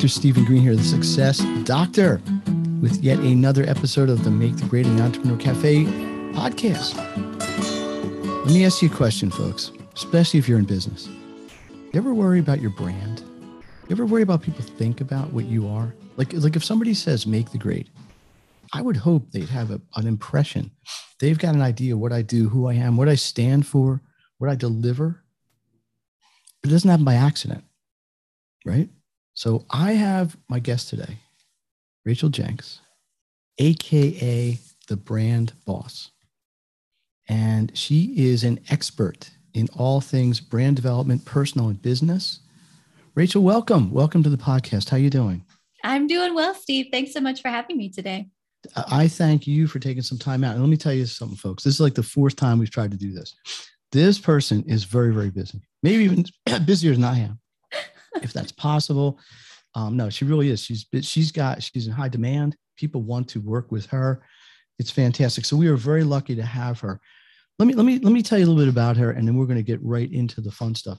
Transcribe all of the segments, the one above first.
Dr. Stephen Green here, the Success Doctor, with yet another episode of the Make the Grading Entrepreneur Cafe podcast. Let me ask you a question, folks, especially if you're in business. You ever worry about your brand? You ever worry about people think about what you are? Like, like if somebody says make the grade, I would hope they'd have a, an impression. They've got an idea what I do, who I am, what I stand for, what I deliver. It doesn't happen by accident, right? So I have my guest today, Rachel Jenks, AKA the brand boss. And she is an expert in all things brand development, personal and business. Rachel, welcome. Welcome to the podcast. How are you doing? I'm doing well, Steve. Thanks so much for having me today. I thank you for taking some time out. And let me tell you something, folks. This is like the fourth time we've tried to do this. This person is very, very busy, maybe even busier than I am if that's possible. Um, no, she really is. She's she's got she's in high demand. People want to work with her. It's fantastic. So we are very lucky to have her. Let me let me let me tell you a little bit about her, and then we're going to get right into the fun stuff.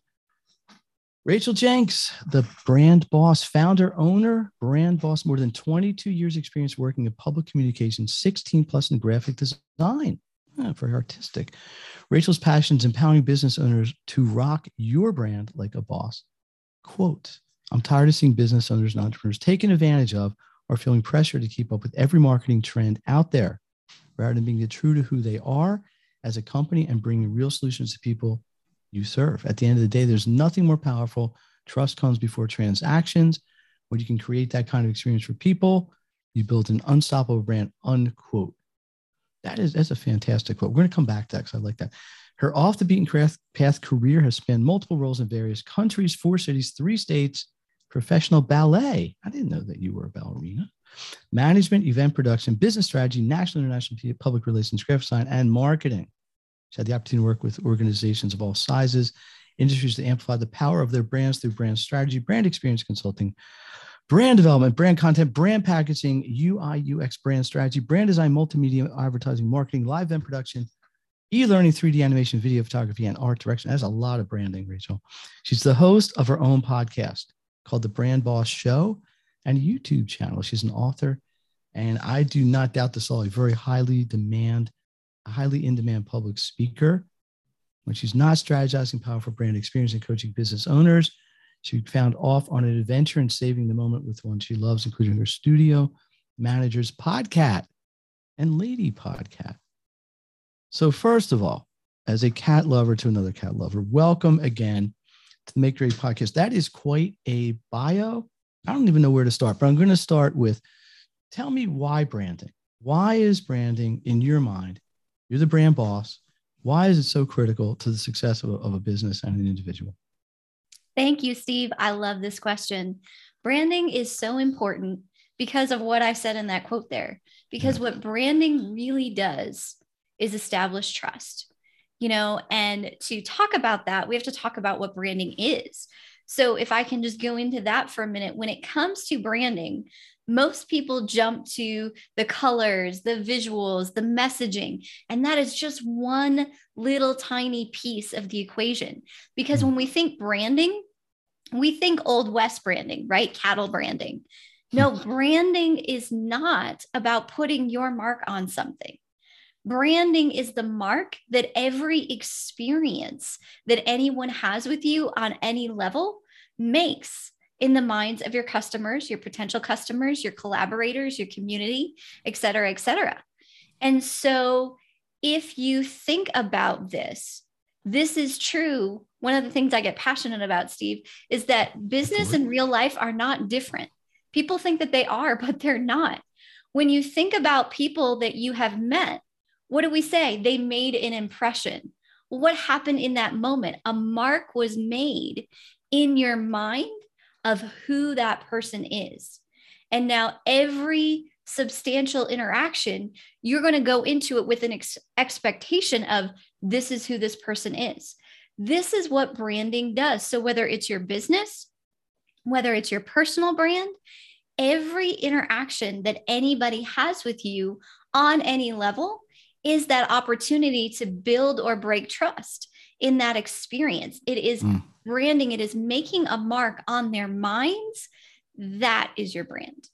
Rachel Jenks, the brand boss, founder, owner, brand boss, more than 22 years experience working in public communications, 16 plus in graphic design. Yeah, very artistic. Rachel's passion is empowering business owners to rock your brand like a boss. Quote, I'm tired of seeing business owners and entrepreneurs taken advantage of or feeling pressure to keep up with every marketing trend out there rather than being true to who they are as a company and bringing real solutions to people you serve. At the end of the day, there's nothing more powerful. Trust comes before transactions. When you can create that kind of experience for people, you build an unstoppable brand, unquote. That is that's a fantastic quote. We're going to come back to that because I like that. Her off the beaten path career has spanned multiple roles in various countries, four cities, three states, professional ballet. I didn't know that you were a ballerina. Management, event production, business strategy, national, international, public relations, graphic design, and marketing. She had the opportunity to work with organizations of all sizes, industries to amplify the power of their brands through brand strategy, brand experience consulting, brand development, brand content, brand packaging, UI, UX, brand strategy, brand design, multimedia, advertising, marketing, live event production, e-learning, 3D animation, video photography, and art direction. That's a lot of branding, Rachel. She's the host of her own podcast called The Brand Boss Show and a YouTube channel. She's an author. And I do not doubt this all, a very highly demand, highly in demand public speaker. When she's not strategizing powerful brand experience and coaching business owners, she found off on an adventure and saving the moment with one she loves, including her studio managers, podcast and Lady Podcat. So, first of all, as a cat lover to another cat lover, welcome again to the Make Grade podcast. That is quite a bio. I don't even know where to start, but I'm going to start with tell me why branding. Why is branding in your mind? You're the brand boss. Why is it so critical to the success of a, of a business and an individual? Thank you, Steve. I love this question. Branding is so important because of what I said in that quote there. Because yeah. what branding really does is establish trust you know, and to talk about that, we have to talk about what branding is. So, if I can just go into that for a minute, when it comes to branding, most people jump to the colors, the visuals, the messaging, and that is just one little tiny piece of the equation. Because hmm. when we think branding, we think Old West branding, right? Cattle branding. No, branding is not about putting your mark on something. Branding is the mark that every experience that anyone has with you on any level makes in the minds of your customers, your potential customers, your collaborators, your community, et cetera, et cetera. And so if you think about this, this is true. One of the things I get passionate about, Steve, is that business and real life are not different. People think that they are, but they're not. When you think about people that you have met, what do we say? They made an impression. what happened in that moment? A mark was made in your mind of who that person is. And now every substantial interaction, you're going to go into it with an ex- expectation of this is who this person is. This is what branding does. So, whether it's your business, whether it's your personal brand, every interaction that anybody has with you on any level is that opportunity to build or break trust in that experience. It is mm. branding, it is making a mark on their minds. That is your brand.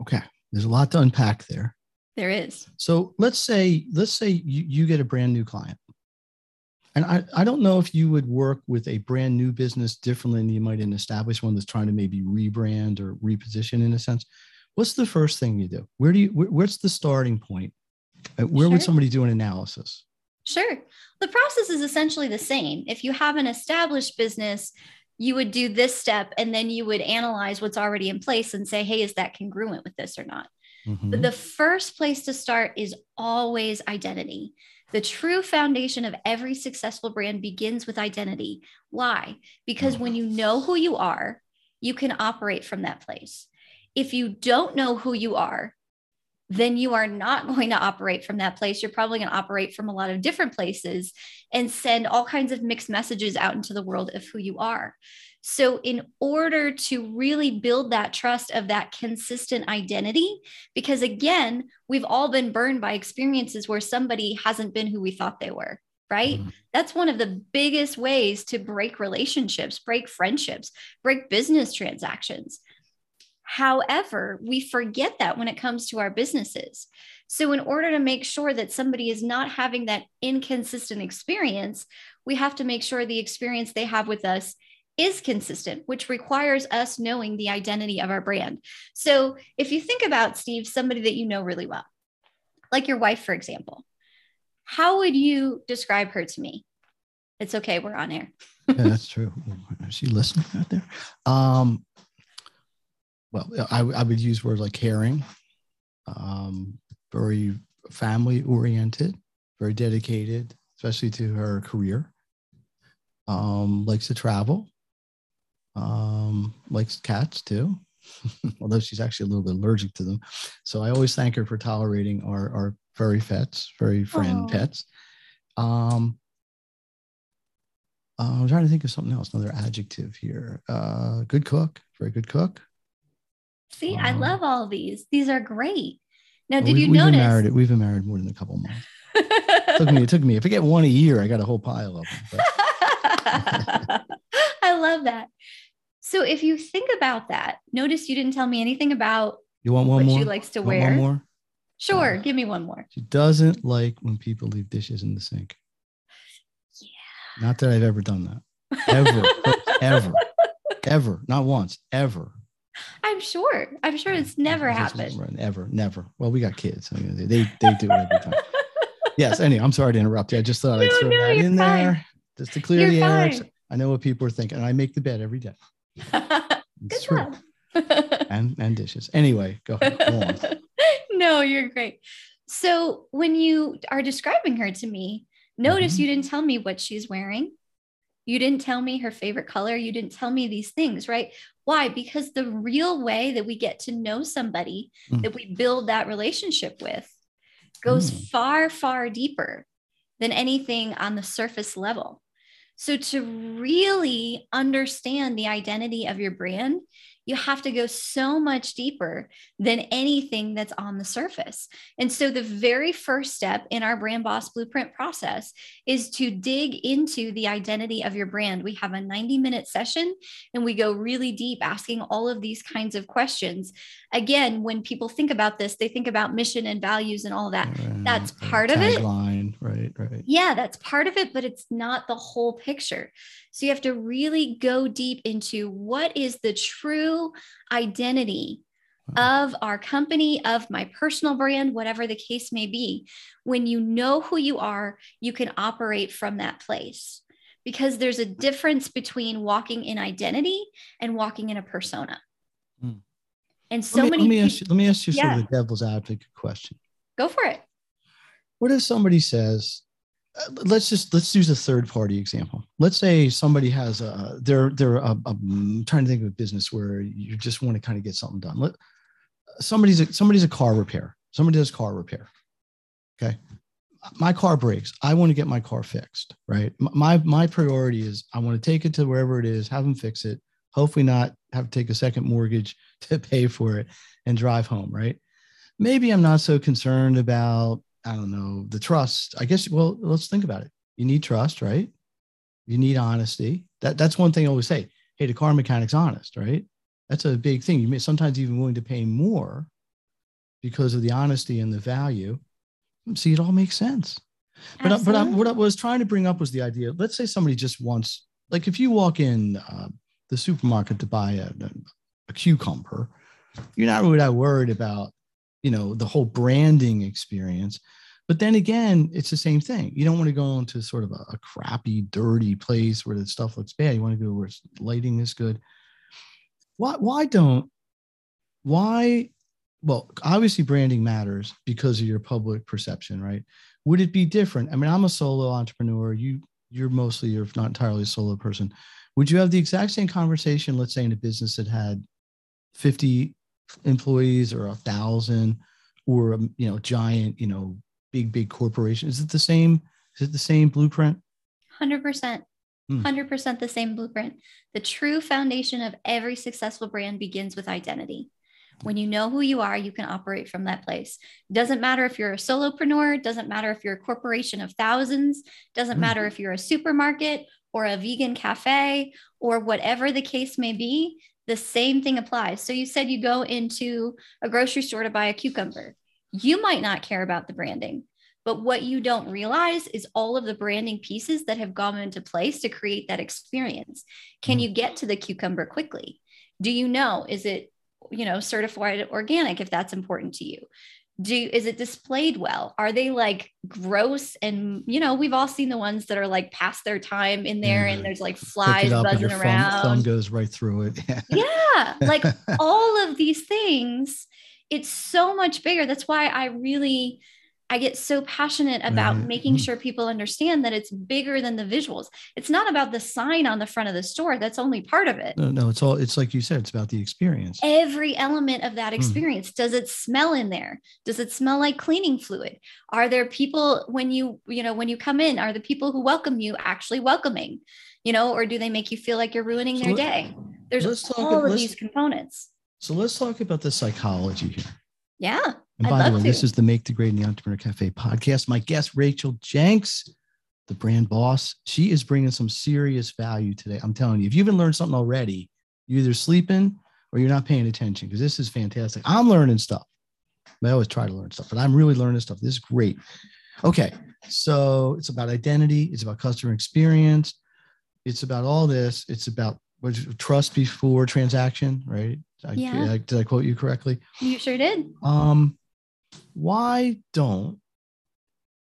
Okay. There's a lot to unpack there. There is. So let's say, let's say you, you get a brand new client. And I, I don't know if you would work with a brand new business differently than you might an established one that's trying to maybe rebrand or reposition in a sense. What's the first thing you do? Where do you, where, where's the starting point? Uh, where sure. would somebody do an analysis? Sure. The process is essentially the same. If you have an established business, you would do this step and then you would analyze what's already in place and say, hey, is that congruent with this or not? Mm-hmm. But the first place to start is always identity. The true foundation of every successful brand begins with identity. Why? Because when you know who you are, you can operate from that place. If you don't know who you are, then you are not going to operate from that place. You're probably going to operate from a lot of different places and send all kinds of mixed messages out into the world of who you are. So, in order to really build that trust of that consistent identity, because again, we've all been burned by experiences where somebody hasn't been who we thought they were, right? Mm-hmm. That's one of the biggest ways to break relationships, break friendships, break business transactions. However, we forget that when it comes to our businesses. So, in order to make sure that somebody is not having that inconsistent experience, we have to make sure the experience they have with us is consistent, which requires us knowing the identity of our brand. So if you think about Steve, somebody that you know really well, like your wife, for example, how would you describe her to me? It's okay, we're on air. yeah, that's true. Is she listening out there? Um, well, I, I would use words like caring, um, very family oriented, very dedicated, especially to her career. Um, likes to travel, um, likes cats too, although she's actually a little bit allergic to them. So I always thank her for tolerating our, our furry pets, furry friend Aww. pets. Um, uh, I'm trying to think of something else, another adjective here. Uh, good cook, very good cook. See, um, I love all these. These are great. Now, did we, you we've notice? Been married, we've been married more than a couple months. it took me. It took me. If I get one a year, I got a whole pile of them. I love that. So if you think about that, notice you didn't tell me anything about you want one what more? she likes to wear. One more? Sure, uh, give me one more. She doesn't like when people leave dishes in the sink. Yeah. Not that I've ever done that. Ever, ever, ever, not once, ever. I'm sure. I'm sure it's never happened. Ever, never. Well, we got kids. I mean, they they do it every time. yes. Anyway, I'm sorry to interrupt you. I just thought no, I'd throw no, that in fine. there just to clear you're the air. I know what people are thinking. And I make the bed every day. Good true. and and dishes. Anyway, go ahead. no, you're great. So when you are describing her to me, notice mm-hmm. you didn't tell me what she's wearing. You didn't tell me her favorite color. You didn't tell me these things, right? Why? Because the real way that we get to know somebody, mm. that we build that relationship with, goes mm. far, far deeper than anything on the surface level. So, to really understand the identity of your brand, you have to go so much deeper than anything that's on the surface. And so, the very first step in our brand boss blueprint process is to dig into the identity of your brand. We have a 90 minute session and we go really deep asking all of these kinds of questions. Again, when people think about this, they think about mission and values and all that. Right. That's part of it. Line. Right, right. Yeah, that's part of it, but it's not the whole picture. So you have to really go deep into what is the true identity of our company, of my personal brand, whatever the case may be. When you know who you are, you can operate from that place because there's a difference between walking in identity and walking in a persona. Hmm. And so let me, many let me, ask you, let me ask you yeah. sort of the devil's advocate question. Go for it. What if somebody says, Uh, let's just let's use a third party example. Let's say somebody has a they're they're I'm mm, trying to think of a business where you just want to kind of get something done. Let somebody's a, somebody's a car repair. Somebody does car repair. Okay, my car breaks. I want to get my car fixed. Right. My my priority is I want to take it to wherever it is, have them fix it. Hopefully not have to take a second mortgage to pay for it and drive home. Right. Maybe I'm not so concerned about I don't know, the trust. I guess, well, let's think about it. You need trust, right? You need honesty. That, that's one thing I always say. Hey, the car mechanic's honest, right? That's a big thing. You may sometimes even willing to pay more because of the honesty and the value. See, it all makes sense. But, I, but I, what I was trying to bring up was the idea. Let's say somebody just wants, like, if you walk in uh, the supermarket to buy a, a cucumber, you're not really that worried about you know the whole branding experience. But then again it's the same thing. You don't want to go into sort of a, a crappy dirty place where the stuff looks bad. You want to go where lighting is good. Why why don't why well obviously branding matters because of your public perception right? Would it be different? I mean i'm a solo entrepreneur. You you're mostly you're not entirely a solo person. Would you have the exact same conversation let's say in a business that had 50 employees or a thousand or a you know giant you know big big corporation. Is it the same is it the same blueprint? 100% 100% the same blueprint. The true foundation of every successful brand begins with identity. When you know who you are you can operate from that place. Doesn't matter if you're a solopreneur doesn't matter if you're a corporation of thousands doesn't mm. matter if you're a supermarket or a vegan cafe or whatever the case may be the same thing applies. So you said you go into a grocery store to buy a cucumber. You might not care about the branding, but what you don't realize is all of the branding pieces that have gone into place to create that experience. Can mm. you get to the cucumber quickly? Do you know is it you know certified organic if that's important to you? Do is it displayed well? Are they like gross? And you know we've all seen the ones that are like past their time in there and mm. there's like flies buzzing around thumb, thumb goes right through it. Yeah. Like all of these things it's so much bigger. That's why i really I get so passionate about mm-hmm. making sure people understand that it's bigger than the visuals. It's not about the sign on the front of the store. That's only part of it. No, no, it's all, it's like you said, it's about the experience. Every element of that mm. experience. Mm. Does it smell in there? Does it smell like cleaning fluid? Are there people when you, you know, when you come in, are the people who welcome you actually welcoming, you know, or do they make you feel like you're ruining so their let, day? There's all of these components. So let's talk about the psychology here. Yeah. And by the way, to. this is the Make the Grade in the Entrepreneur Cafe podcast. My guest, Rachel Jenks, the brand boss, she is bringing some serious value today. I'm telling you, if you haven't learned something already, you're either sleeping or you're not paying attention because this is fantastic. I'm learning stuff. I always try to learn stuff, but I'm really learning stuff. This is great. Okay. So it's about identity, it's about customer experience, it's about all this. It's about what trust before transaction, right? Yeah. I, did I quote you correctly? You sure did. Um, why don't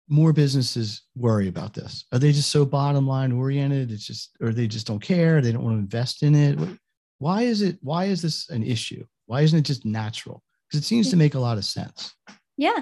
more businesses worry about this? Are they just so bottom line oriented? It's just, or they just don't care. They don't want to invest in it. Why is it? Why is this an issue? Why isn't it just natural? Because it seems to make a lot of sense. Yeah,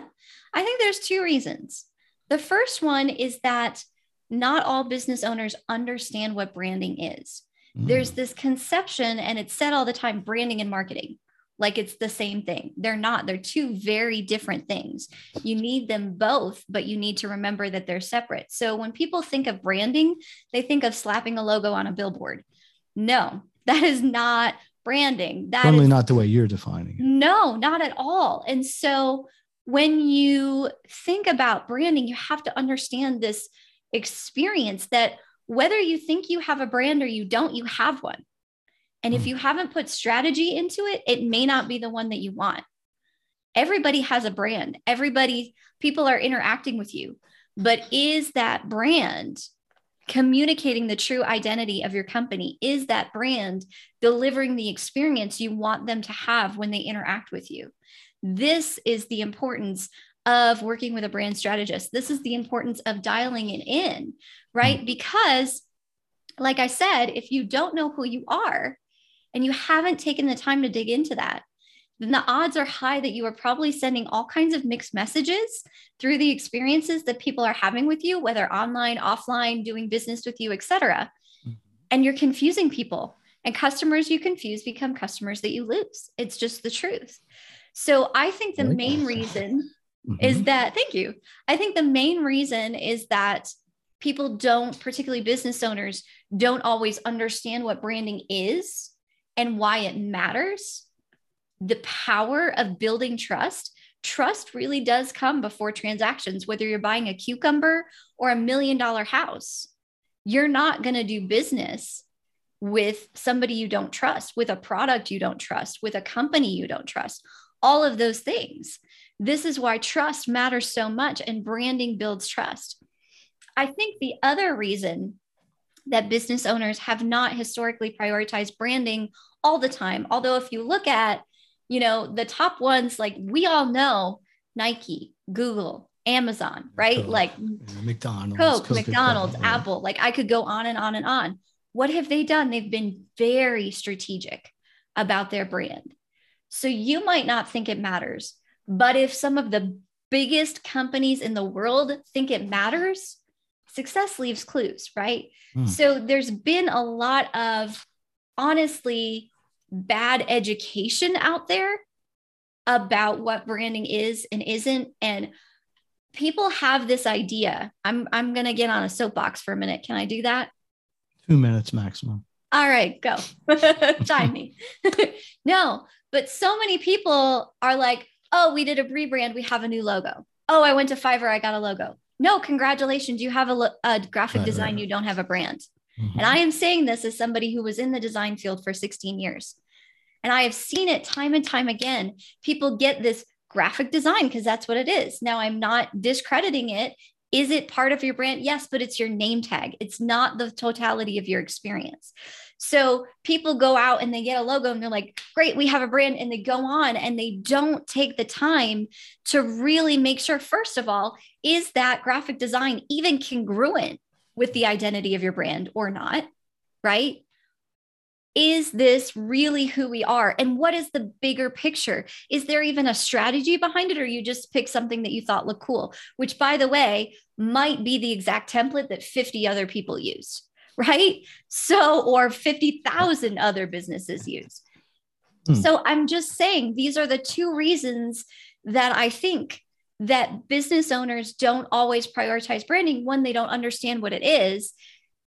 I think there's two reasons. The first one is that not all business owners understand what branding is. Mm. There's this conception, and it's said all the time branding and marketing like it's the same thing. They're not, they're two very different things. You need them both, but you need to remember that they're separate. So when people think of branding, they think of slapping a logo on a billboard. No, that is not branding. That Certainly is, not the way you're defining it. No, not at all. And so when you think about branding, you have to understand this experience that whether you think you have a brand or you don't, you have one. And if hmm. you haven't put strategy into it, it may not be the one that you want. Everybody has a brand. Everybody, people are interacting with you. But is that brand communicating the true identity of your company? Is that brand delivering the experience you want them to have when they interact with you? This is the importance of working with a brand strategist. This is the importance of dialing it in, right? Mm. Because, like I said, if you don't know who you are, and you haven't taken the time to dig into that, then the odds are high that you are probably sending all kinds of mixed messages through the experiences that people are having with you, whether online, offline, doing business with you, etc. Mm-hmm. And you're confusing people. And customers you confuse become customers that you lose. It's just the truth. So I think the main reason mm-hmm. is that, thank you. I think the main reason is that people don't, particularly business owners, don't always understand what branding is and why it matters. The power of building trust. Trust really does come before transactions, whether you're buying a cucumber or a million dollar house. You're not going to do business with somebody you don't trust, with a product you don't trust, with a company you don't trust, all of those things. This is why trust matters so much and branding builds trust. I think the other reason that business owners have not historically prioritized branding all the time, although if you look at, you know, the top ones, like we all know Nike, Google, Amazon, right? Coke, like McDonald's, Coke, Coke McDonald's, Apple. Like I could go on and on and on. What have they done? They've been very strategic about their brand. So you might not think it matters, but if some of the biggest companies in the world think it matters, success leaves clues, right? Mm. So there's been a lot of honestly bad education out there about what branding is and isn't and people have this idea. I'm I'm going to get on a soapbox for a minute. Can I do that? Two minutes maximum. All right, go. Time me. no, but so many people are like, oh, we did a rebrand. We have a new logo. Oh, I went to Fiverr. I got a logo. No, congratulations. You have a, a graphic right, design. Right. You don't have a brand. Mm-hmm. And I am saying this as somebody who was in the design field for 16 years. And I have seen it time and time again. People get this graphic design because that's what it is. Now, I'm not discrediting it is it part of your brand? Yes, but it's your name tag. It's not the totality of your experience. So people go out and they get a logo and they're like, great, we have a brand. And they go on and they don't take the time to really make sure, first of all, is that graphic design even congruent with the identity of your brand or not? Right is this really who we are? And what is the bigger picture? Is there even a strategy behind it, or you just pick something that you thought looked cool, which, by the way, might be the exact template that 50 other people use, right? So, or 50,000 other businesses use. Hmm. So, I'm just saying these are the two reasons that I think that business owners don't always prioritize branding. One, they don't understand what it is.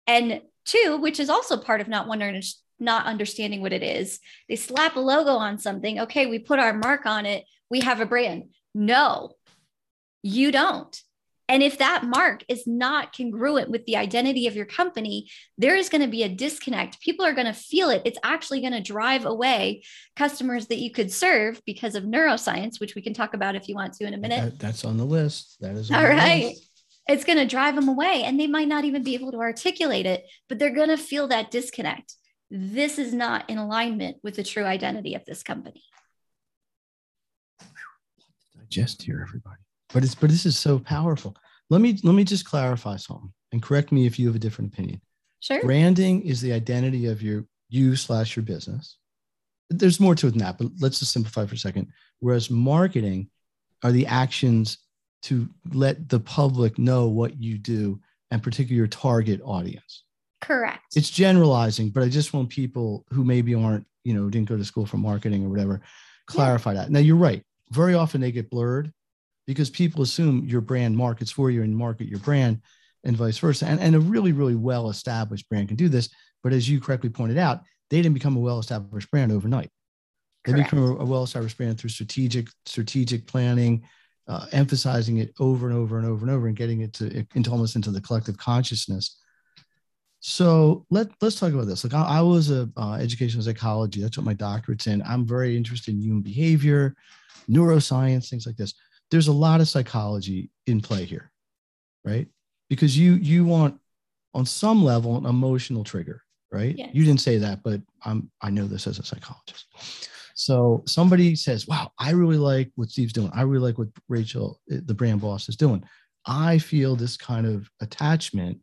And two, which is also part of not wondering not understanding what it is. They slap a logo on something. Okay, we put our mark on it. We have a brand. No, you don't. And if that mark is not congruent with the identity of your company, there is going to be a disconnect. People are going to feel it. It's actually going to drive away customers that you could serve because of neuroscience, which we can talk about if you want to in a minute. That, that's on the list. That is all right. List. It's going to drive them away and they might not even be able to articulate it, but they're going to feel that disconnect this is not in alignment with the true identity of this company. Digest here, everybody. But it's but this is so powerful. Let me let me just clarify something and correct me if you have a different opinion. Sure. Branding is the identity of your you slash your business. There's more to it than that, but let's just simplify for a second. Whereas marketing are the actions to let the public know what you do and particularly your target audience. Correct. It's generalizing, but I just want people who maybe aren't, you know, didn't go to school for marketing or whatever, clarify yeah. that. Now you're right. Very often they get blurred because people assume your brand markets for you and market your brand and vice versa. And, and a really, really well established brand can do this. But as you correctly pointed out, they didn't become a well established brand overnight. They Correct. become a, a well established brand through strategic, strategic planning, uh, emphasizing it over and over and over and over and getting it to into almost into the collective consciousness so let let's talk about this. Like I, I was a uh, educational psychology. That's what my doctorate's in. I'm very interested in human behavior, neuroscience, things like this. There's a lot of psychology in play here, right? Because you you want on some level an emotional trigger, right? Yes. You didn't say that, but I'm I know this as a psychologist. So somebody says, "Wow, I really like what Steve's doing. I really like what Rachel, the brand boss, is doing. I feel this kind of attachment."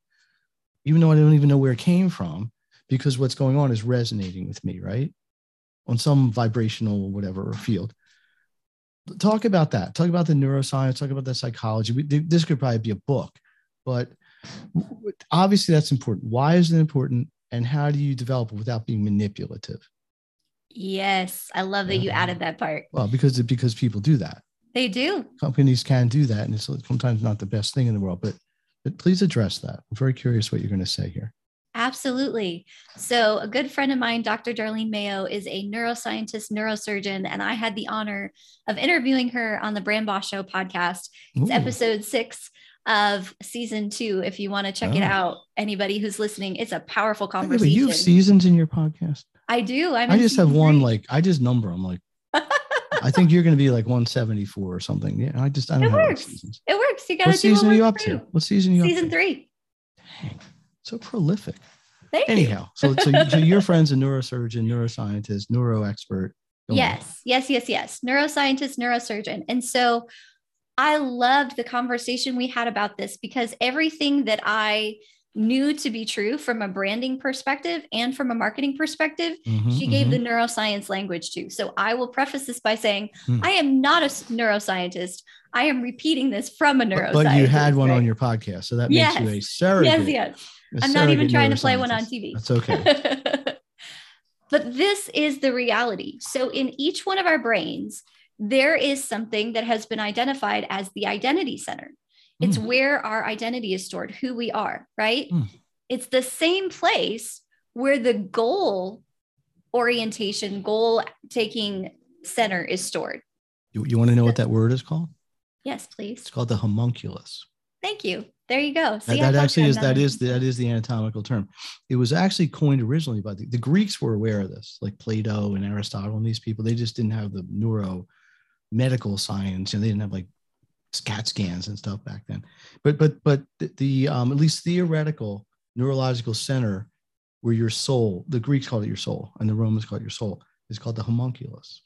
Even though I don't even know where it came from, because what's going on is resonating with me, right? on some vibrational or whatever field. Talk about that. Talk about the neuroscience. Talk about the psychology. We, this could probably be a book, but obviously that's important. Why is it important? And how do you develop it without being manipulative? Yes, I love that you added that part. Well, because because people do that. They do. Companies can do that, and it's sometimes not the best thing in the world. But but please address that. I'm very curious what you're going to say here. Absolutely. So, a good friend of mine, Dr. Darlene Mayo, is a neuroscientist, neurosurgeon, and I had the honor of interviewing her on the Brand Boss Show podcast. It's Ooh. episode six of season two. If you want to check oh. it ah. out, anybody who's listening, it's a powerful conversation. you have seasons in your podcast. I do. I'm i just have one like I just number them like. I think you're going to be like 174 or something. Yeah, I just I don't know. it. Works. It works. You got to. What season are you up to? What season are you up to? season three. Dang, so prolific. Thank Anyhow, you. so so, so your friend's a neurosurgeon, neuroscientist, neuro expert. Yes, yes, yes, yes. Neuroscientist, neurosurgeon, and so I loved the conversation we had about this because everything that I knew to be true from a branding perspective and from a marketing perspective, mm-hmm, she gave mm-hmm. the neuroscience language to. So I will preface this by saying mm. I am not a neuroscientist. I am repeating this from a neuroscientist. But you had one right? on your podcast, so that yes. makes you a surrogate. Yes, yes. I'm not even trying to play one on TV. That's okay. but this is the reality. So in each one of our brains, there is something that has been identified as the identity center. It's mm. where our identity is stored, who we are, right? Mm. It's the same place where the goal orientation, goal taking center is stored. You, you want to know what that word is called? Yes, please. It's called the homunculus. Thank you. There you go. See, that, that actually is that is the, that is the anatomical term. It was actually coined originally by the, the Greeks were aware of this, like Plato and Aristotle and these people. They just didn't have the neuro medical science. You know, they didn't have like CAT scans and stuff back then. But but but the, um, at least theoretical neurological center where your soul, the Greeks called it your soul, and the Romans called it your soul, is called the homunculus.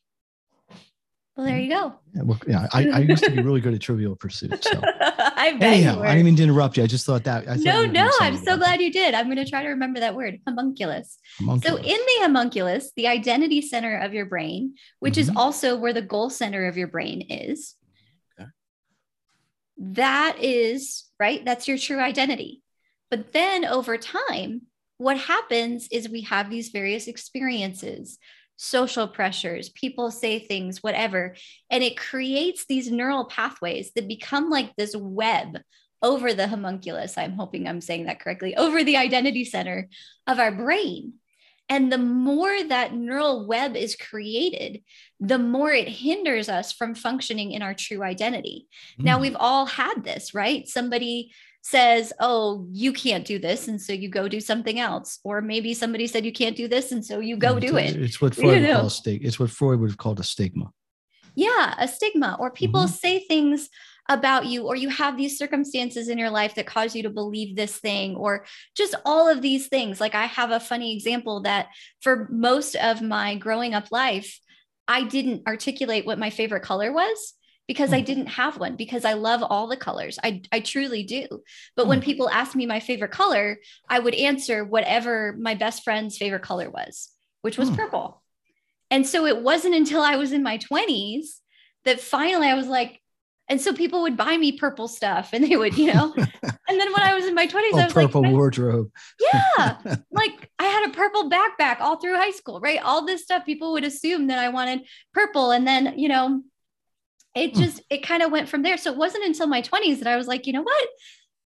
Well, there you go. Yeah, well, yeah I, I used to be really good at Trivial Pursuit. So I bet anyhow, I didn't mean to interrupt you. I just thought that. I thought no, no, I'm so glad that. you did. I'm going to try to remember that word, homunculus. homunculus. So in the homunculus, the identity center of your brain, which mm-hmm. is also where the goal center of your brain is. That is right. That's your true identity. But then over time, what happens is we have these various experiences social pressures, people say things, whatever. And it creates these neural pathways that become like this web over the homunculus. I'm hoping I'm saying that correctly, over the identity center of our brain. And the more that neural web is created, the more it hinders us from functioning in our true identity. Mm. Now, we've all had this, right? Somebody says, Oh, you can't do this. And so you go do something else. Or maybe somebody said you can't do this. And so you go it's, do it. It's what Freud you would call. It's what Freud would have called a stigma. Yeah, a stigma. Or people mm-hmm. say things about you, or you have these circumstances in your life that cause you to believe this thing, or just all of these things. Like I have a funny example that for most of my growing up life, I didn't articulate what my favorite color was because I hmm. didn't have one because I love all the colors. I, I truly do. But when hmm. people ask me my favorite color, I would answer whatever my best friend's favorite color was, which was hmm. purple. And so it wasn't until I was in my 20s that finally I was like, and so people would buy me purple stuff and they would, you know, and then when I was in my 20s, oh, I was purple like, wardrobe. yeah. Like I had a purple backpack all through high school, right? All this stuff, people would assume that I wanted purple. And then, you know, it hmm. just it kind of went from there so it wasn't until my 20s that i was like you know what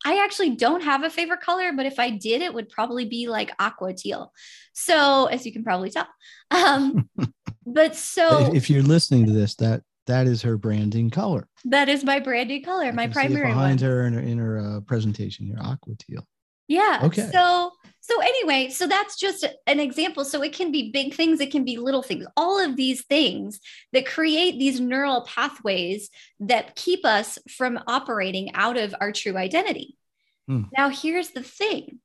i actually don't have a favorite color but if i did it would probably be like aqua teal so as you can probably tell um but so if you're listening to this that that is her branding color. That is my branding color I my primary behind one. her in her, in her uh, presentation here aqua teal. Yeah okay. so so anyway so that's just an example. So it can be big things it can be little things. All of these things that create these neural pathways that keep us from operating out of our true identity. Hmm. now here's the thing.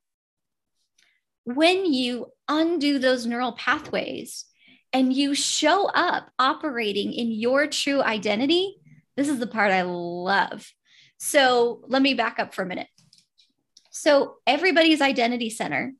When you undo those neural pathways and you show up operating in your true identity this is the part i love. So let me back up for a minute. So everybody's identity center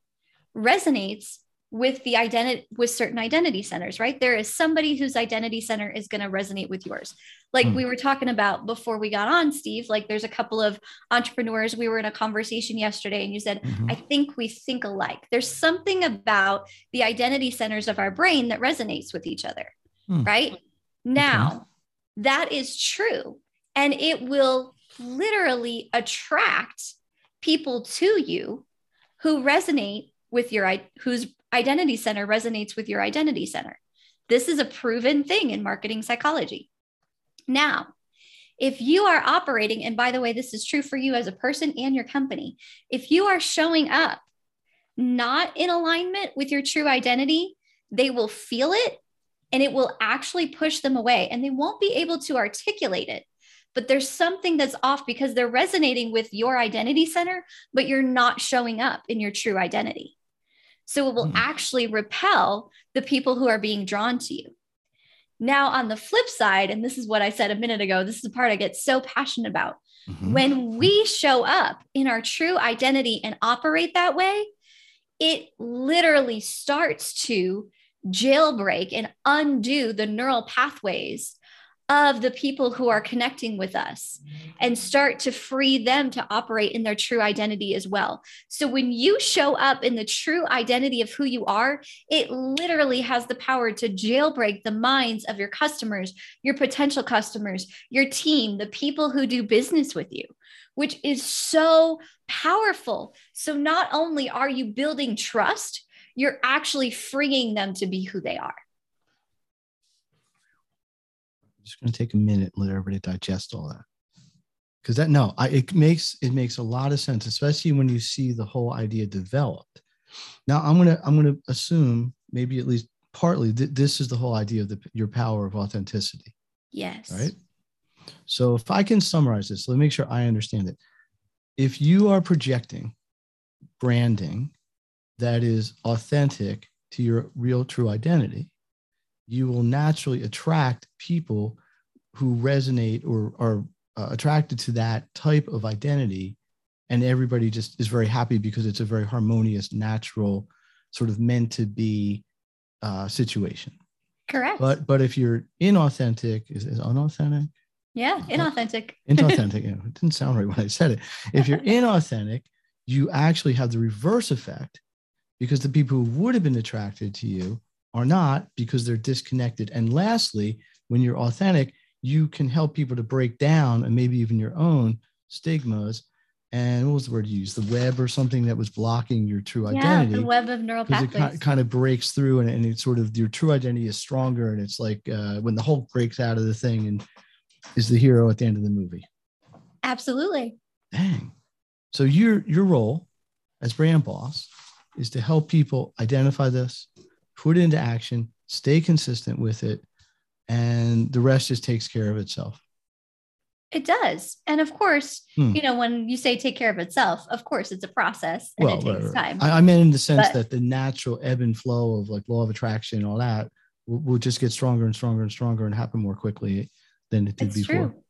resonates with the identity with certain identity centers right there is somebody whose identity center is going to resonate with yours like Hmm. we were talking about before we got on steve like there's a couple of entrepreneurs we were in a conversation yesterday and you said Mhm. i think we think alike there's something about the identity centers of our brain that resonates with each other Hmm. right now that is true and it will literally attract people to you who resonate with your i- whose identity center resonates with your identity center. This is a proven thing in marketing psychology. Now if you are operating and by the way this is true for you as a person and your company if you are showing up not in alignment with your true identity they will feel it and it will actually push them away and they won't be able to articulate it. But there's something that's off because they're resonating with your identity center but you're not showing up in your true identity so it will Hmm. actually repel the people who are being drawn to you now on the flip side and this is what i said a minute ago this is the part i get so passionate about Mhm. when we show up in our true identity and operate that way, it literally starts to jailbreak and undo the neural pathways of the people who are connecting with us and start to free them to operate in their true identity as well. So when you show up in the true identity of who you are, it literally has the power to jailbreak the minds of your customers, your potential customers, your team, the people who do business with you, which is so powerful. So not only are you building trust, you're actually freeing them to be who they are. Just going to take a minute and let everybody digest all that. Because that no I, it makes it makes a lot of sense especially when you see the whole idea developed. Now i'm going to i'm going to assume maybe at least partly that this is the whole idea of the, your power of authenticity. Yes. right? So if i can summarize this let me make sure i understand it. If you are projecting branding that is authentic to your real true identity you will naturally attract people who resonate or are uh, attracted to that type of identity. And everybody just is very happy because it's a very harmonious natural sort of meant to be uh, situation. Correct. but but if you're inauthentic is, is unauthentic? Yeah, inauthentic. inauthentic you know, it didn't sound right when i said it. If you're inauthentic you actually have the reverse effect because the people who would have been attracted to you are not because they're disconnected. And lastly when you're authentic you can help people to break down and maybe even your own stigmas. And what was the word you used? The web or something that was blocking your true Yeah, identity? the web of neural because it kind of breaks through and, and it's sort of your true identity is stronger and it's like uh, when the hulk breaks out of the thing and is the hero at the end of the movie. Absolutely. dang. So your your role as brand boss is to help people identify this put it into action stay consistent with it and the rest just takes care of itself It does. And of course, Hmm. you know, when you say take care of itself, of course, it's a process and it takes right. time. I, I meant in the sense But- that the natural ebb and flow of like law of attraction and all that will, will just get stronger and stronger and stronger and happen more quickly than it did before true.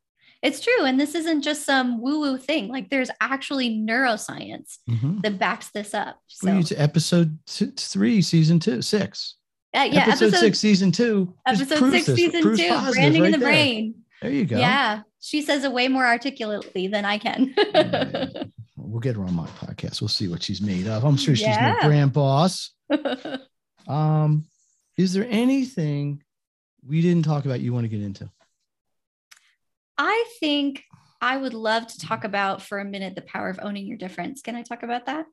It's true. And this isn't just some woo woo thing. Like there's actually neuroscience Mhm. that backs this up. So, Well, it's episode three, season two, six. uh, yeah, episode, six, season two. episode six, this, season two, branding right in the there. brain. There you go. Yeah. She says it way more articulately than I can. Yeah. We'll get her on my podcast. We'll see what she's made of. I'm sure she's Yeah. no brand boss. Um, is there anything we didn't talk about you want to get into? I think I would love to talk about for a minute the power of owning your difference. Can I talk about that?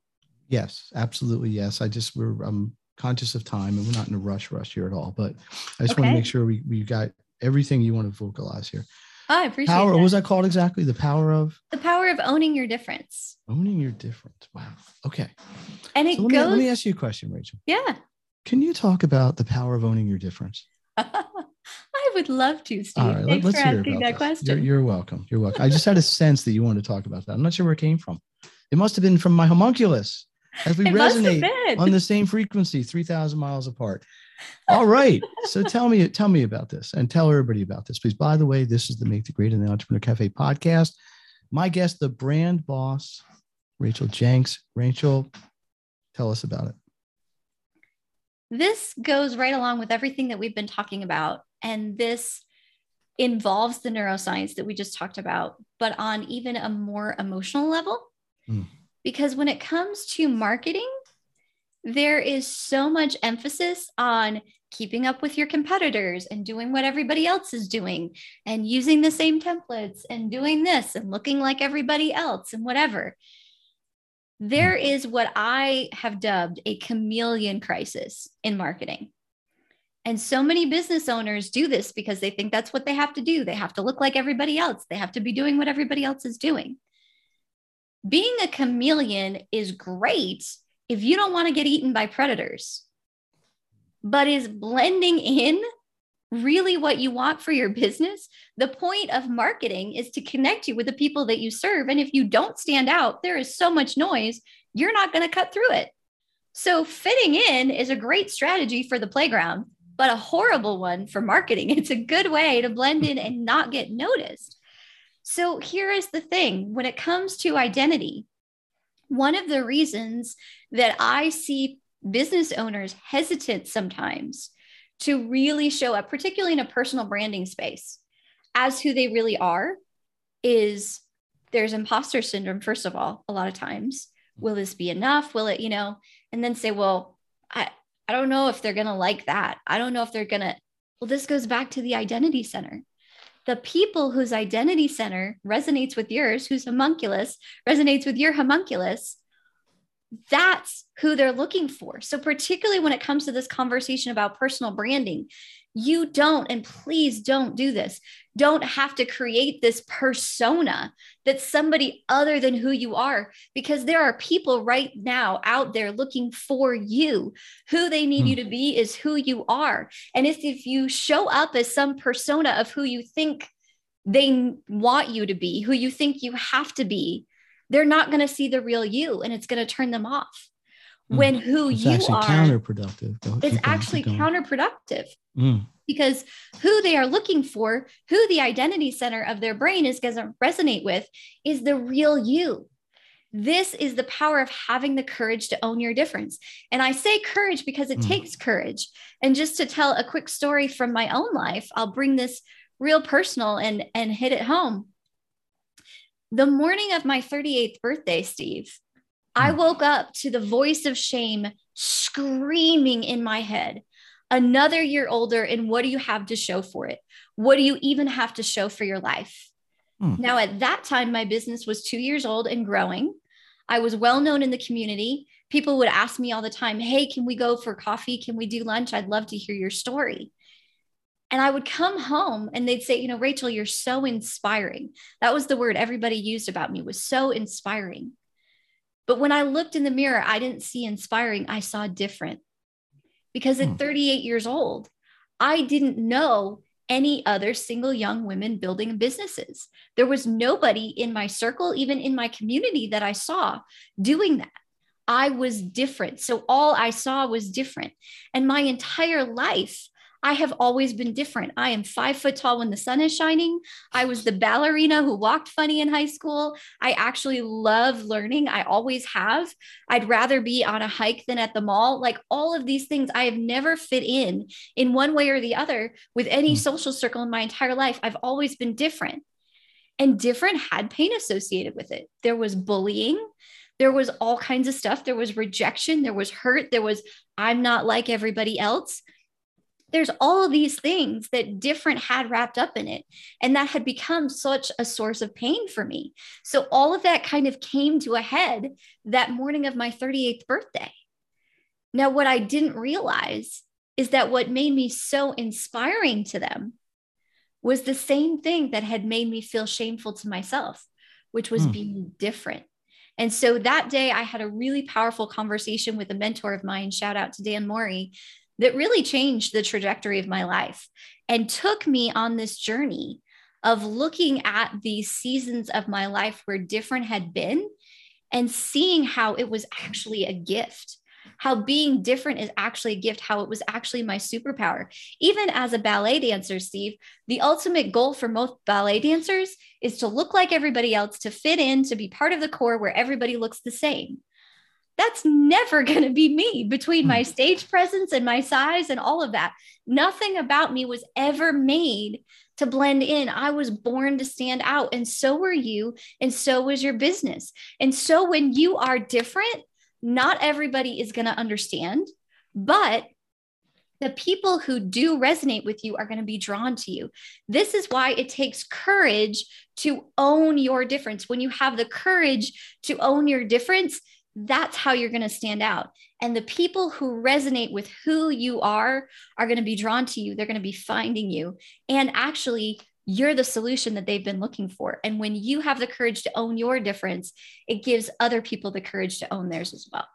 Yes, absolutely. Yes. I just we're I'm conscious of time and we're not in a rush rush here at all. But I just want to make sure we, we got everything you want to vocalize here. Oh, I appreciate it. Power, that. what was that called exactly? The power of the power of owning your difference. owning your difference. Wow. Okay. And it So let me, goes, let me ask you a question, Rachel. yeah. Can you talk about the power of owning your difference? I would love to, Steve. All right, Thanks let, us for hear asking about that this. question. You're, you're welcome. You're welcome. I just had a sense that you wanted to talk about that. I'm not sure where it came from. It must have been from my homunculus as we it resonate on the same frequency, 3,000 miles apart. All right. So tell me, tell me about this and tell everybody about this, please. By the way, this is the Make the Grade in the Entrepreneur Cafe podcast. My guest, the brand boss, Rachel Jenks. Rachel, tell us about it. This goes right along with everything that we've been talking about. And this involves the neuroscience that we just talked about, but on even a more emotional level. Mm. Because when it comes to marketing, there is so much emphasis on keeping up with your competitors and doing what everybody else is doing and using the same templates and doing this and looking like everybody else and whatever. There is what I have dubbed a chameleon crisis in marketing. And so many business owners do this because they think that's what they have to do. They have to look like everybody else, they have to be doing what everybody else is doing. Being a chameleon is great if you don't want to get eaten by predators, but is blending in really what you want for your business? The point of marketing is to connect you with the people that you serve. And if you don't stand out, there is so much noise, you're not going to cut through it. So, fitting in is a great strategy for the playground, but a horrible one for marketing. It's a good way to blend in and not get noticed. So, here is the thing when it comes to identity, one of the reasons that I see business owners hesitant sometimes to really show up, particularly in a personal branding space, as who they really are, is there's imposter syndrome, first of all, a lot of times. Will this be enough? Will it, you know, and then say, well, I, I don't know if they're going to like that. I don't know if they're going to. Well, this goes back to the identity center the people whose identity center resonates with yours, whose homunculus resonates with your homunculus, that's who they're looking for. So, particularly when it comes to this conversation about personal branding, you don't, and please don't do this, don't have to create this persona that's somebody other than who you are, because there are people right now out there looking for you. Who they need mm. you to be is who you are. And if, if you show up as some persona of who you think they want you to be, who you think you have to be, they're not going to see the real you and it's going to turn them off. Mm. When who it's you actually are counterproductive. it's actually counterproductive mm. because who they are looking for, who the identity center of their brain is going to resonate with, is the real you. This is the power of having the courage to own your difference. And I say courage because it mm. takes courage. And just to tell a quick story from my own life, I'll bring this real personal and and hit it home the morning of my 38th birthday, Steve, I hmm. woke up to the voice of shame screaming in my head. Another year older, and what do you have to show for it? What do you even have to show for your life? Hmm. Now, at that time, my business was two years old and growing. I was well known in the community. People would ask me all the time, Hey, can we go for coffee? Can we do lunch? I'd love to hear your story. And I would come home and they'd say, you know, Rachel, you're so inspiring. That was the word everybody used about me was so inspiring. But when I looked in the mirror, I didn't see inspiring. I saw different. Because at hmm. 38 years old, I didn't know any other single young women building businesses. There was nobody in my circle, even in my community, that I saw doing that. I was different. So all I saw was different. And my entire life, I have always been different. I am five foot tall when the sun is shining. I was the ballerina who walked funny in high school. I actually love learning. I always have. I'd rather be on a hike than at the mall. Like all of these things, I have never fit in in one way or the other with any hmm. social circle in my entire life. I've always been different. And different had pain associated with it. There was bullying, there was all kinds of stuff. There was rejection, there was hurt, there was, I'm not like everybody else there's all of these things that different had wrapped up in it and that had become such a source of pain for me so all of that kind of came to a head that morning of my 38th birthday now what i didn't realize is that what made me so inspiring to them was the same thing that had made me feel shameful to myself which was mm. being different and so that day, I had a really powerful conversation with a mentor of mine. Shout out to Dan Mori, that really changed the trajectory of my life and took me on this journey of looking at these seasons of my life where different had been and seeing how it was actually a gift how being different is actually a gift, how it was actually my superpower. Even as a ballet dancer, Steve, the ultimate goal for most ballet dancers is to look like everybody else, to fit in, to be part of the corps where everybody looks the same. That's never going to be me between my hmm. stage presence and my size and all of that. Nothing about me was ever made to blend in. I was born to stand out, and so were you, and so was your business. And so when you are different, not everybody is going to understand, but the people who do resonate with you are going to be drawn to you. This is why it takes courage to own your difference. When you have the courage to own your difference, that's how you're going to stand out. And the people who resonate with who you are are going to be drawn to you. They're going to be finding you. And actually, you're the solution that they've been looking for. And when you have the courage to own your difference, it gives other people the courage to own theirs as well.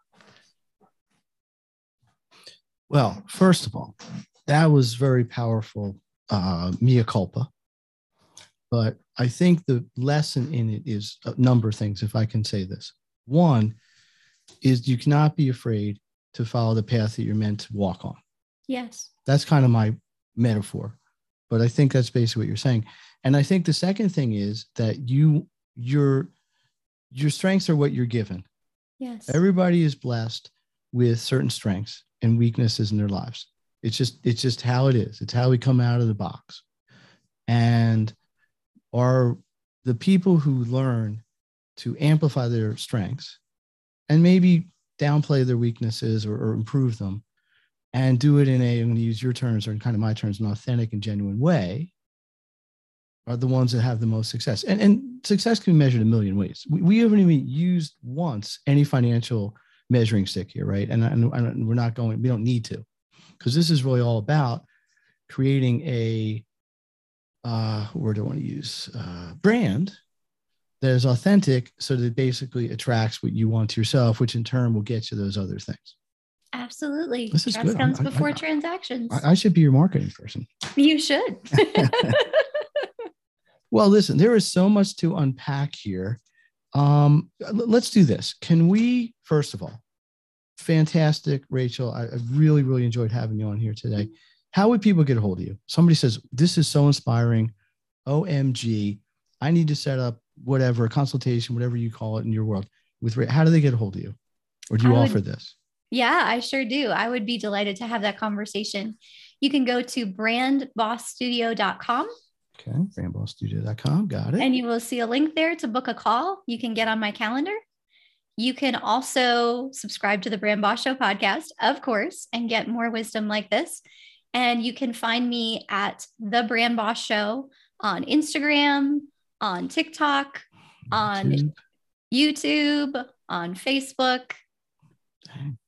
Well, first of all, that was very powerful, uh, mea culpa. But I think the lesson in it is a number of things, if I can say this. One is you cannot be afraid to follow the path that you're meant to walk on. Yes. That's kind of my metaphor. But I think that's basically what you're saying. And I think the second thing is that you your your strengths are what you're given. Yes. Everybody is blessed with certain strengths and weaknesses in their lives. It's just it's just how it is. It's how we come out of the box. And are the people who learn to amplify their strengths and maybe downplay their weaknesses or, or improve them and do it in a, I'm going to use your terms or in kind of my terms, an authentic and genuine way, are the ones that have the most success. And, and success can be measured a million ways. We, we haven't even used once any financial measuring stick here, right? And, and, and we're not going, we don't need to, because this is really all about creating a, uh, word I want to use? Uh, brand that is authentic so that it basically attracts what you want to yourself, which in turn will get you those other things. Absolutely. This is Trust good. comes I- before I- transactions. I, I should be your marketing person. you should. Well, listen, there is so much to unpack here. Um, let's do this. Can we, first of all, fantastic, Rachel. I, I really, really enjoyed having you on here today. How would people get a hold of you? Somebody says, This is so inspiring. OMG. I need to set up whatever, a consultation, whatever you call it in your world. With how do they get a hold of you? Or do you I would- offer this? Yeah, I sure do. I would be delighted to have that conversation. You can go to brandbossstudio.com Okay, brandbossstudio.com. Got it. and you will see a link there to book a call. You can get on my calendar. You can also subscribe to the Brand Boss Show podcast, of course, and get more wisdom like this. And you can find me at the Brand Boss Show on Instagram, on TikTok, on YouTube. YouTube, on Facebook. Dang.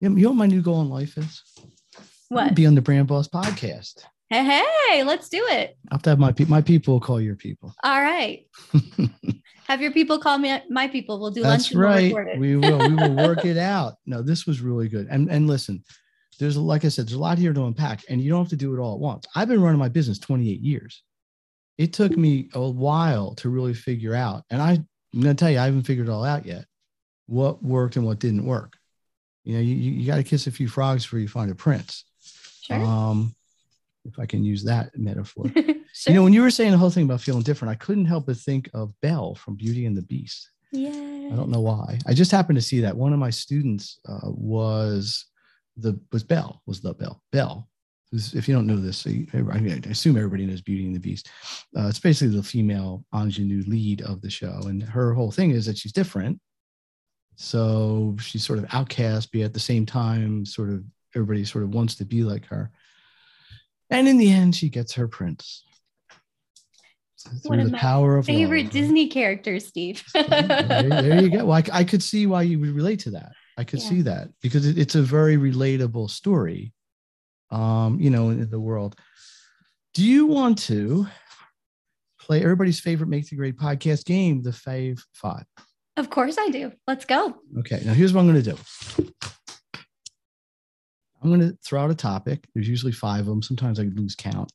You know what my new goal in life is? What? Be on the Brand Boss podcast. Hey, hey, let's do it. I have to have my people. My people call your people. All right. Have your people call me my people. We'll do That's lunch we'll right. it. We will. We will work it out. No, this was really good. And and listen, there's like I said, there's a lot here to unpack, and you don't have to do it all at once. I've been running my business 28 years. It took me a while to really figure out, and I, I'm going to tell you, I haven't figured it all out yet. What worked and what didn't work. You know, you you, got to kiss a few frogs before you find a prince. sure. Um, if I can use that metaphor. sure. You know, when you were saying the whole thing about feeling different, I couldn't help but think of Belle from Beauty and the Beast. yeah. I don't know why. I just happened to see that one of my students uh, was the was Belle was the Belle Belle. If you don't know this, I, I assume everybody knows Beauty and the Beast. Uh, it's basically the female ingenue lead of the show, and her whole thing is that she's different. So she's sort of outcast, but at the same time, sort of everybody sort of wants to be like her. And in the end, she gets her prince One through of the power of Favorite love. Disney characters, Steve. there, there you go. Well, I, I could see why you would relate to that. I could Yeah. see that because it, it's a very relatable story, um, you know, in the world. Do you want to play everybody's favorite Make the Grade podcast game, the Fave Five? Of course I do. Let's go. Okay, now here's what I'm going to do. I'm going to throw out a topic. There's usually five of them. Sometimes I lose count.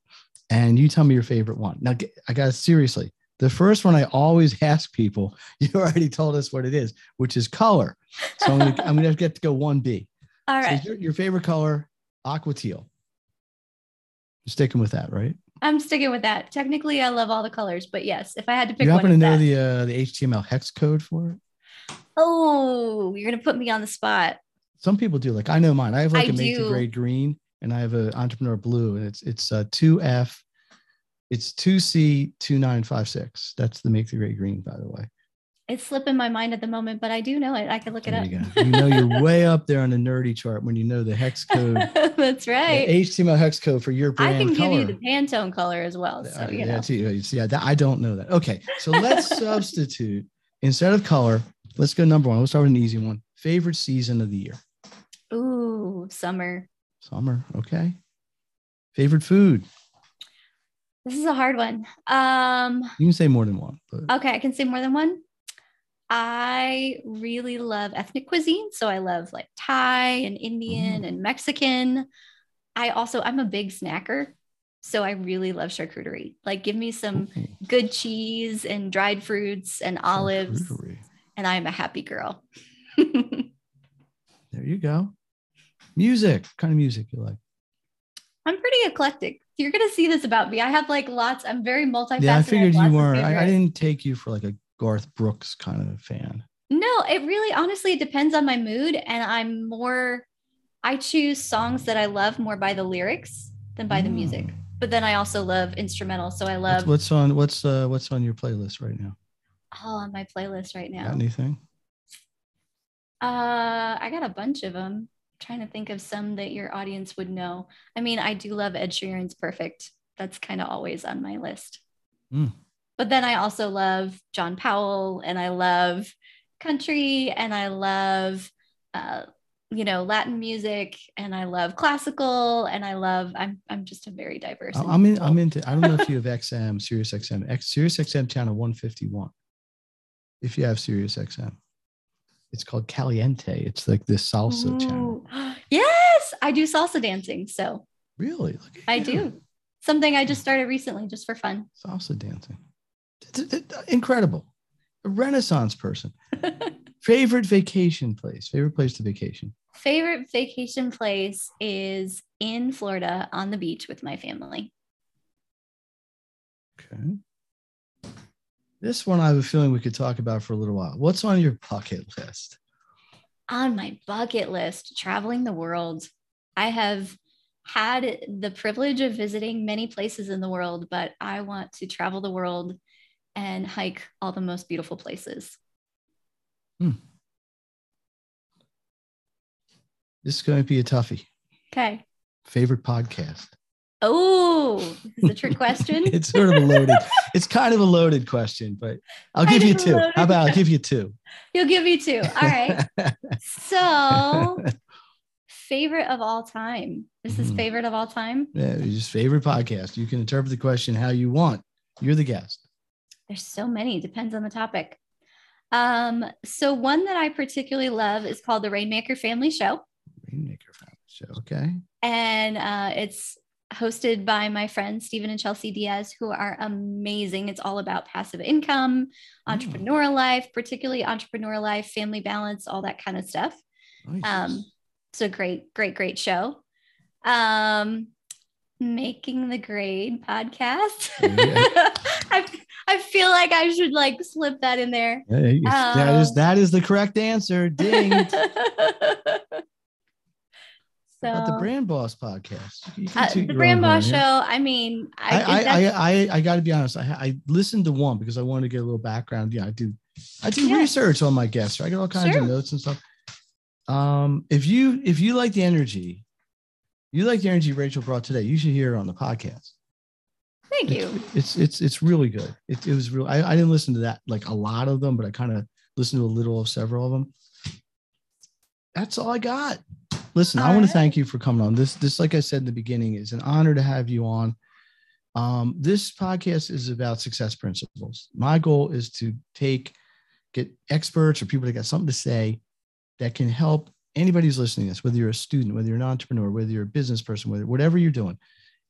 And you tell me your favorite one. Now, I got seriously. The first one I always ask people, you already told us what it is, which is color. So I'm going to, I'm going to get to go 1B. All right. So your, your favorite color, aqua teal. You're sticking with that, right? I'm sticking with that. Technically, I love all the colors, but yes, if I had to pick one, you happen to know that. the uh, the HTML hex code for it? Oh, you're gonna put me on the spot. Some people do. Like I know mine. I have like I a make the do. grade green, and I have an entrepreneur blue, and it's it's uh, two F. It's two C two nine five six. That's the make the grade green, by the way. It's slipping my mind at the moment, but I do know it. I can look it There up. you. You know you're way up there on the nerdy chart when you know the hex code, That's the right. HTML hex code for your brand. I can color. give you the Pantone color as well. So Okay, you yeah, know. you see, yeah, that- I don't know that. Okay, so let's substitute instead of color. Let's go number one. Let's start with an easy one. Favorite season of the year? Ooh, summer. Summer. Okay. Favorite food? This is a hard one. Um, You can say more than one. But okay, I can say more than one. I really love ethnic cuisine. So I love like Thai and Indian Mm. and Mexican. I also, I'm a big snacker. So I really love charcuterie. Like, give me some Ooh, good cheese and dried fruits and olives, and I am a happy girl. There you go. Music. What kind of music you like? I'm pretty eclectic. You're gonna see this about me. I have like lots. I'm very multifaceted. Yeah, I figured you weren't. I, I didn't take you for like a Garth Brooks kind of fan. No, it really honestly it depends on my mood, and I'm more. I choose songs that I love more by the lyrics than by the music. Mm. But then I also love instrumental, so I love what's on what's uh what's on your playlist right now? Oh, on my playlist right now. Got anything? Uh, I got a bunch of them. trying to think of some that your audience would know. I mean, I do love Ed Sheeran's "Perfect." That's kind of always on my list. Mm. But then I also love John Powell, and I love country, and I love, uh, you know, Latin music, and I love classical, and I love. I'm I'm just a very diverse. I'm in. I'm into. I don't know if you have XM, Sirius XM, X, Sirius XM channel 151. If you have Sirius XM, it's called Caliente. It's like this salsa channel. Yes, I do salsa dancing, so Really? I you. do something I just started recently, just for fun. salsa dancing. Incredible. A Renaissance person. Favorite vacation place. Favorite place to vacation. Favorite vacation place is in Florida on the beach with my family. Okay. This one I have a feeling we could talk about for a little while. What's on your bucket list? On my bucket list, traveling the world. I have had the privilege of visiting many places in the world, but I want to travel the world and hike all the most beautiful places. This is going to be a toughie. Okay. Favorite podcast. Oh, this is a trick question. it's sort of a loaded. it's kind of a loaded question, but I'll Kind give you two. How about I'll give you two? You'll give me two. All right. So, favorite of all time. This is Mhm. favorite of all time. yeah, just favorite podcast. You can interpret the question how you want. You're the guest. There's so many, depends on the topic. Um, so one that I particularly love is called the Rainmaker Family Show. Rainmaker Family Show. Okay. And uh, it's hosted by my friends Stephen and Chelsea Diaz, who are amazing. It's all about passive income, Mm. entrepreneurial life, particularly entrepreneurial life, family balance, all that kind of stuff. Nice. Um, it's a great, great, great show. Um, making the grade podcast. Yeah. I, I feel like I should like slip that in there. Hey, that is um, that is the correct answer. Ding. so About the Brand Boss podcast. Uh, the Brand Boss show. I mean, I, I, I, I, I, got to be honest. I, I listened to one because I wanted to get a little background. Yeah, I do. I do Yeah. research on my guests. Right? I get all kinds Sure. of notes and stuff. Um, if you if you like the energy, you like the energy Rachel brought today. You should hear her on the podcast. Thank you. It's it's it's really good. It, it was real. I, I didn't listen to that like a lot of them, but I kind of listened to a little of several of them. That's all I got. Listen, I All want to thank you for coming on. This this like I said in the beginning is an honor to have you on. Um, this podcast is about success principles. My goal is to take get experts or people that got something to say that can help anybody who's listening to this, whether you're a student, whether you're an entrepreneur, whether you're a business person, whether whatever you're doing,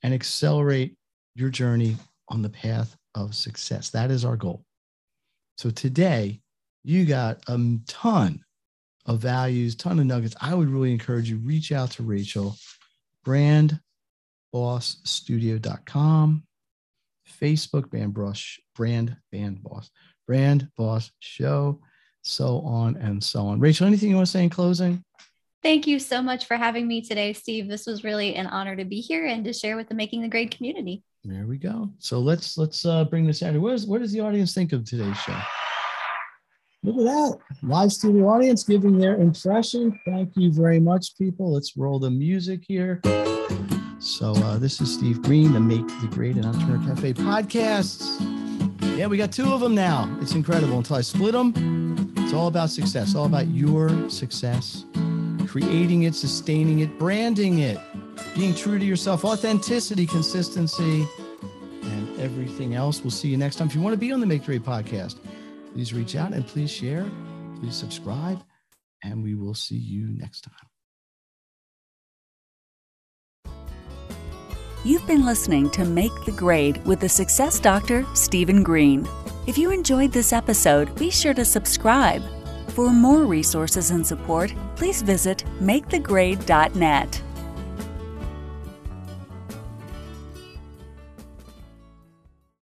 and accelerate your journey on the path of success. That is our goal. So today, you got a ton of values, ton of nuggets. I would really encourage you reach out to Rachel, brandbossstudio.com, Facebook brand boss, brand band boss, brand boss show. so on and so on. Rachel, anything you want to say in closing? Thank you so much for having me today, Steve. This was really an honor to be here and to share with the Making the Grade community. There we go. So let's let's uh, bring this out. What, is, what does the audience think of today's show? Look at that live studio audience giving their impression. Thank you very much, people. Let's roll the music here. So uh, this is Steve Green, the Make the Grade and Entrepreneur Cafe podcasts. Yeah, we got two of them now. It's incredible. Until I split them, it's all about success, all about your success, creating it, sustaining it, branding it, being true to yourself, authenticity, consistency, and everything else. We'll see you next time. If you want to be on the Make the Grade podcast, please reach out and please share, please subscribe, and we will see you next time. You've been listening to Make the Grade with the Success Doctor, Stephen Green. If you enjoyed this episode, be sure to subscribe. For more resources and support, please visit makethegrade.net.